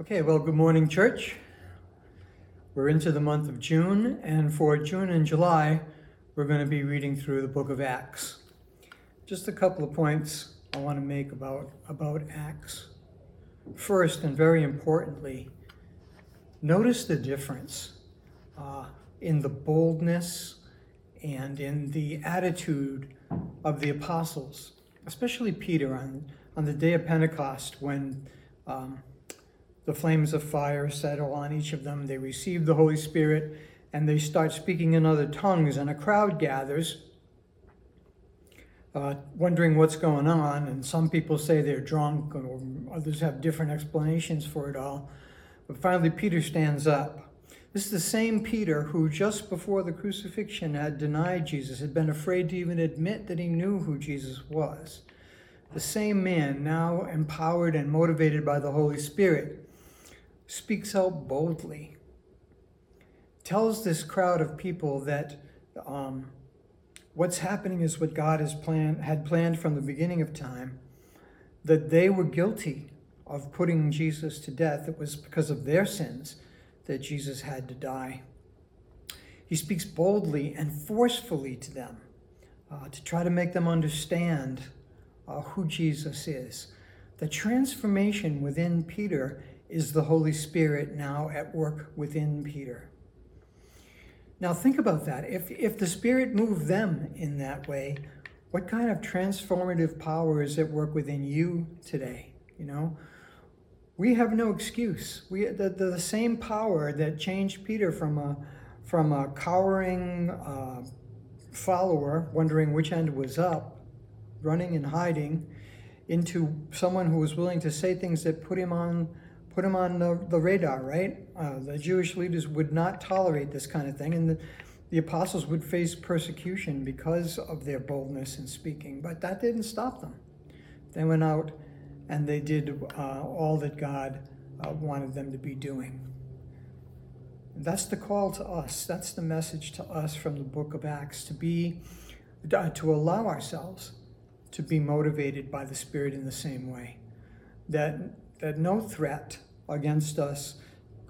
Okay, well, good morning, church. We're into the month of June, and for June and July, we're going to be reading through the book of Acts. Just a couple of points I want to make about, about Acts. First, and very importantly, notice the difference uh, in the boldness and in the attitude of the apostles, especially Peter on, on the day of Pentecost when. Um, the flames of fire settle on each of them. They receive the Holy Spirit and they start speaking in other tongues, and a crowd gathers, uh, wondering what's going on. And some people say they're drunk, or others have different explanations for it all. But finally, Peter stands up. This is the same Peter who, just before the crucifixion, had denied Jesus, had been afraid to even admit that he knew who Jesus was. The same man, now empowered and motivated by the Holy Spirit, speaks out boldly, tells this crowd of people that um, what's happening is what God has planned, had planned from the beginning of time, that they were guilty of putting Jesus to death. It was because of their sins that Jesus had to die. He speaks boldly and forcefully to them uh, to try to make them understand uh, who Jesus is. The transformation within Peter is the Holy Spirit now at work within Peter. Now, think about that. If, if the Spirit moved them in that way, what kind of transformative power is at work within you today? You know, we have no excuse. We the, the, the same power that changed Peter from a from a cowering uh, follower, wondering which end was up, running and hiding, into someone who was willing to say things that put him on put him on the, the radar, right? Uh, the Jewish leaders would not tolerate this kind of thing, and the, the apostles would face persecution because of their boldness in speaking. But that didn't stop them. They went out and they did uh, all that God uh, wanted them to be doing. That's the call to us. That's the message to us from the book of Acts to be, uh, to allow ourselves to be motivated by the Spirit in the same way. That that no threat against us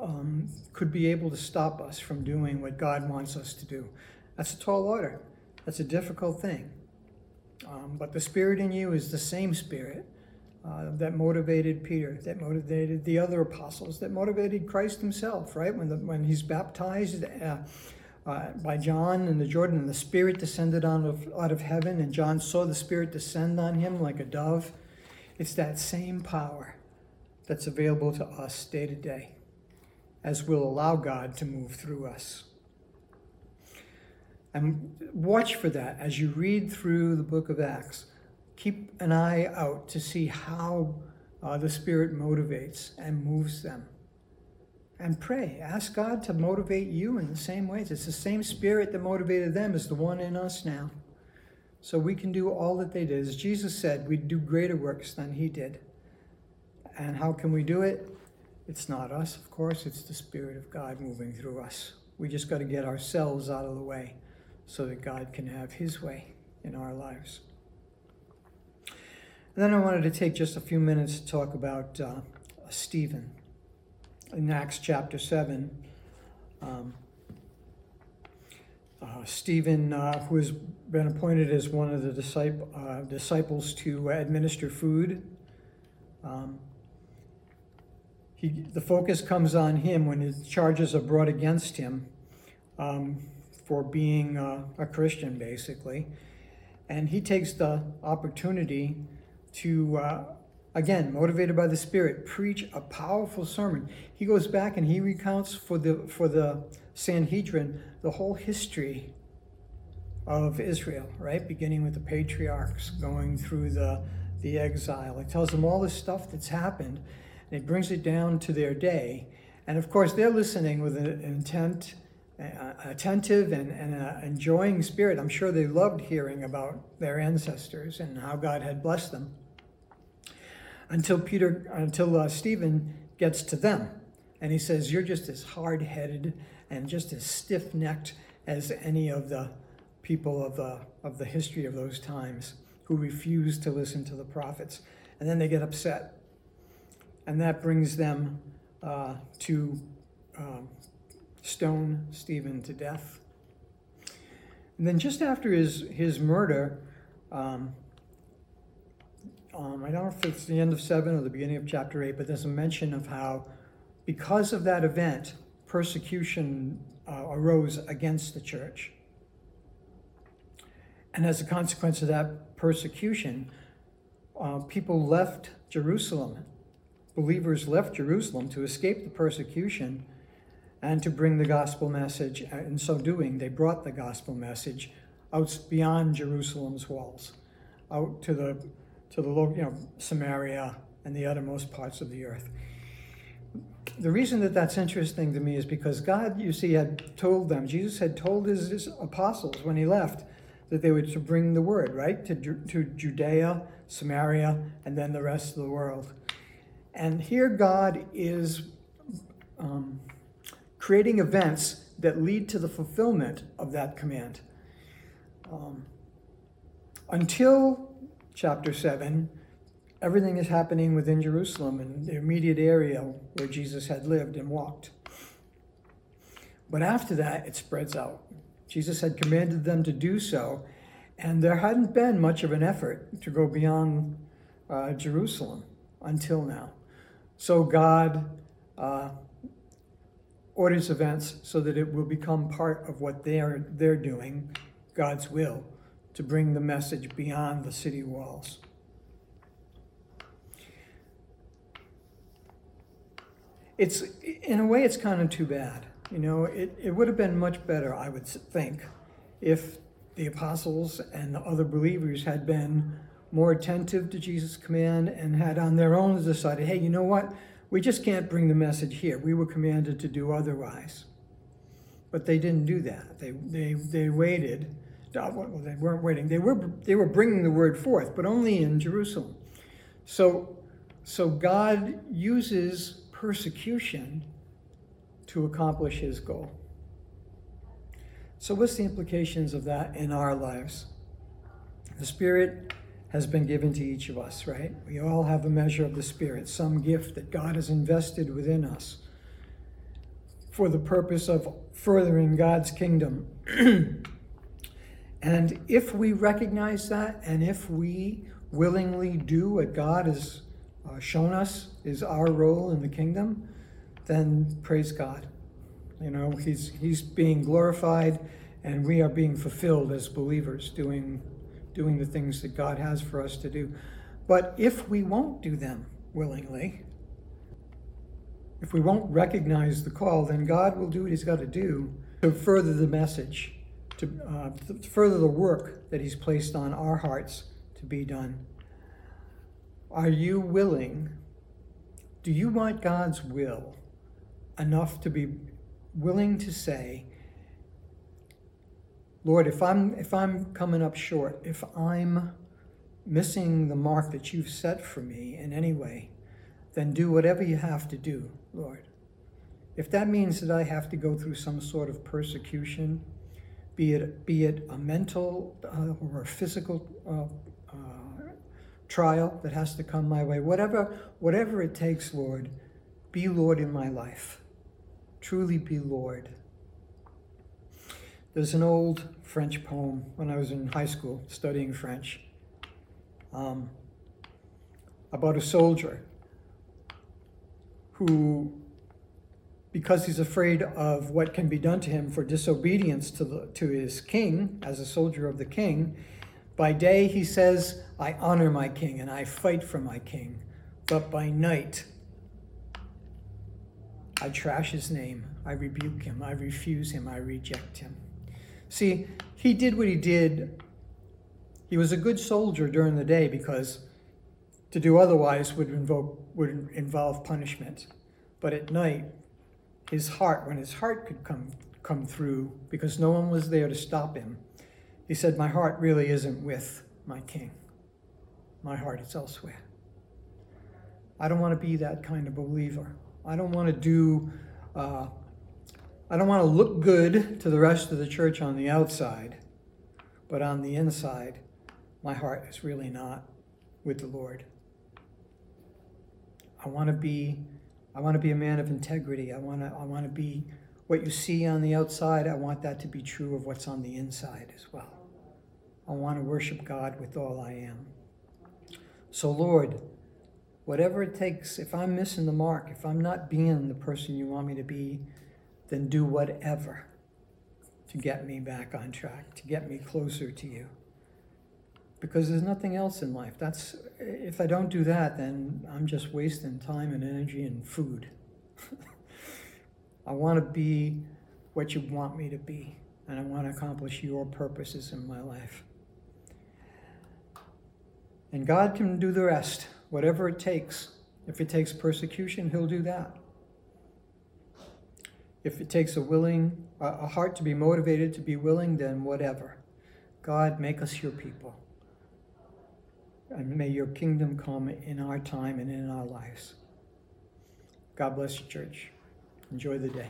um, could be able to stop us from doing what God wants us to do. That's a tall order. That's a difficult thing. Um, but the Spirit in you is the same Spirit uh, that motivated Peter, that motivated the other apostles, that motivated Christ Himself. Right when the, when He's baptized. Uh, uh, by John in the Jordan, and the Spirit descended on of, out of heaven, and John saw the Spirit descend on him like a dove. It's that same power that's available to us day to day as we'll allow God to move through us. And watch for that as you read through the book of Acts. Keep an eye out to see how uh, the Spirit motivates and moves them. And pray. Ask God to motivate you in the same ways. It's the same Spirit that motivated them as the one in us now. So we can do all that they did. As Jesus said, we'd do greater works than He did. And how can we do it? It's not us, of course, it's the Spirit of God moving through us. We just got to get ourselves out of the way so that God can have His way in our lives. And then I wanted to take just a few minutes to talk about uh, Stephen. In Acts chapter 7, um, uh, Stephen, uh, who has been appointed as one of the uh, disciples to administer food, um, he, the focus comes on him when his charges are brought against him um, for being uh, a Christian, basically. And he takes the opportunity to, uh, again, motivated by the Spirit, preach a powerful sermon. He goes back and he recounts for the, for the Sanhedrin the whole history of Israel, right? Beginning with the patriarchs, going through the, the exile. It tells them all the stuff that's happened and it brings it down to their day. And of course, they're listening with an intent, uh, attentive, and, and uh, enjoying spirit. I'm sure they loved hearing about their ancestors and how God had blessed them. Until Peter, until uh, Stephen gets to them, and he says, "You're just as hard-headed and just as stiff-necked as any of the people of the of the history of those times who refused to listen to the prophets." And then they get upset and that brings them uh, to um, stone Stephen to death. And then just after his, his murder, um, um, I don't know if it's the end of seven or the beginning of chapter eight, but there's a mention of how, because of that event, persecution uh, arose against the church. And as a consequence of that persecution, uh, people left Jerusalem. Believers left Jerusalem to escape the persecution and to bring the gospel message. In so doing, they brought the gospel message out beyond Jerusalem's walls, out to the to the you know Samaria and the uttermost parts of the earth. The reason that that's interesting to me is because God, you see, had told them, Jesus had told his, his apostles when he left that they were to bring the word, right, to, to Judea, Samaria, and then the rest of the world. And here God is um, creating events that lead to the fulfillment of that command. Um, until chapter 7, everything is happening within Jerusalem and the immediate area where Jesus had lived and walked. But after that, it spreads out. Jesus had commanded them to do so, and there hadn't been much of an effort to go beyond uh, Jerusalem until now. So God uh, orders events so that it will become part of what they're, they're doing, God's will, to bring the message beyond the city walls. It's, in a way, it's kind of too bad. You know, it, it would have been much better, I would think, if the apostles and the other believers had been more attentive to Jesus' command and had on their own decided, hey, you know what? We just can't bring the message here. We were commanded to do otherwise. But they didn't do that. They, they, they waited. Well, they weren't waiting. They were, they were bringing the word forth, but only in Jerusalem. So, so God uses persecution to accomplish his goal. So, what's the implications of that in our lives? The Spirit has been given to each of us, right? We all have a measure of the Spirit, some gift that God has invested within us for the purpose of furthering God's kingdom. and if we recognize that, and if we willingly do what God has uh, shown us is our role in the kingdom, then praise God. You know, He's He's being glorified, and we are being fulfilled as believers, doing doing the things that God has for us to do. But if we won't do them willingly, if we won't recognize the call, then God will do what He's got to do to further the message, to, uh, to further the work that He's placed on our hearts to be done. Are you willing? Do you want God's will enough to be willing to say, Lord, if I'm if I'm coming up short, if I'm missing the mark that you've set for me in any way, then do whatever you have to do, Lord. If that means that I have to go through some sort of persecution, be it be it a mental uh, or a physical uh, uh, trial that has to come my way, whatever whatever it takes, Lord, be Lord in my life. Truly be Lord. There's an old French poem when I was in high school studying French um, about a soldier who, because he's afraid of what can be done to him for disobedience to, the, to his king, as a soldier of the king, by day he says, I honor my king and I fight for my king. But by night, I trash his name, I rebuke him, I refuse him, I reject him. See, he did what he did. He was a good soldier during the day because to do otherwise would invoke would involve punishment. But at night, his heart, when his heart could come come through, because no one was there to stop him, he said, My heart really isn't with my king. My heart is elsewhere. I don't want to be that kind of believer. I don't want to do uh, I don't want to look good to the rest of the church on the outside, but on the inside, my heart is really not with the Lord. I want to be I want to be a man of integrity. I want to, I want to be what you see on the outside. I want that to be true of what's on the inside as well. I want to worship God with all I am. So, Lord, whatever it takes, if I'm missing the mark, if I'm not being the person you want me to be, then do whatever to get me back on track, to get me closer to you. Because there's nothing else in life. That's if I don't do that, then I'm just wasting time and energy and food. I want to be what you want me to be, and I want to accomplish your purposes in my life. And God can do the rest, whatever it takes. If it takes persecution, He'll do that. If it takes a willing, a heart to be motivated to be willing, then whatever. God, make us your people. And may your kingdom come in our time and in our lives. God bless you, church. Enjoy the day.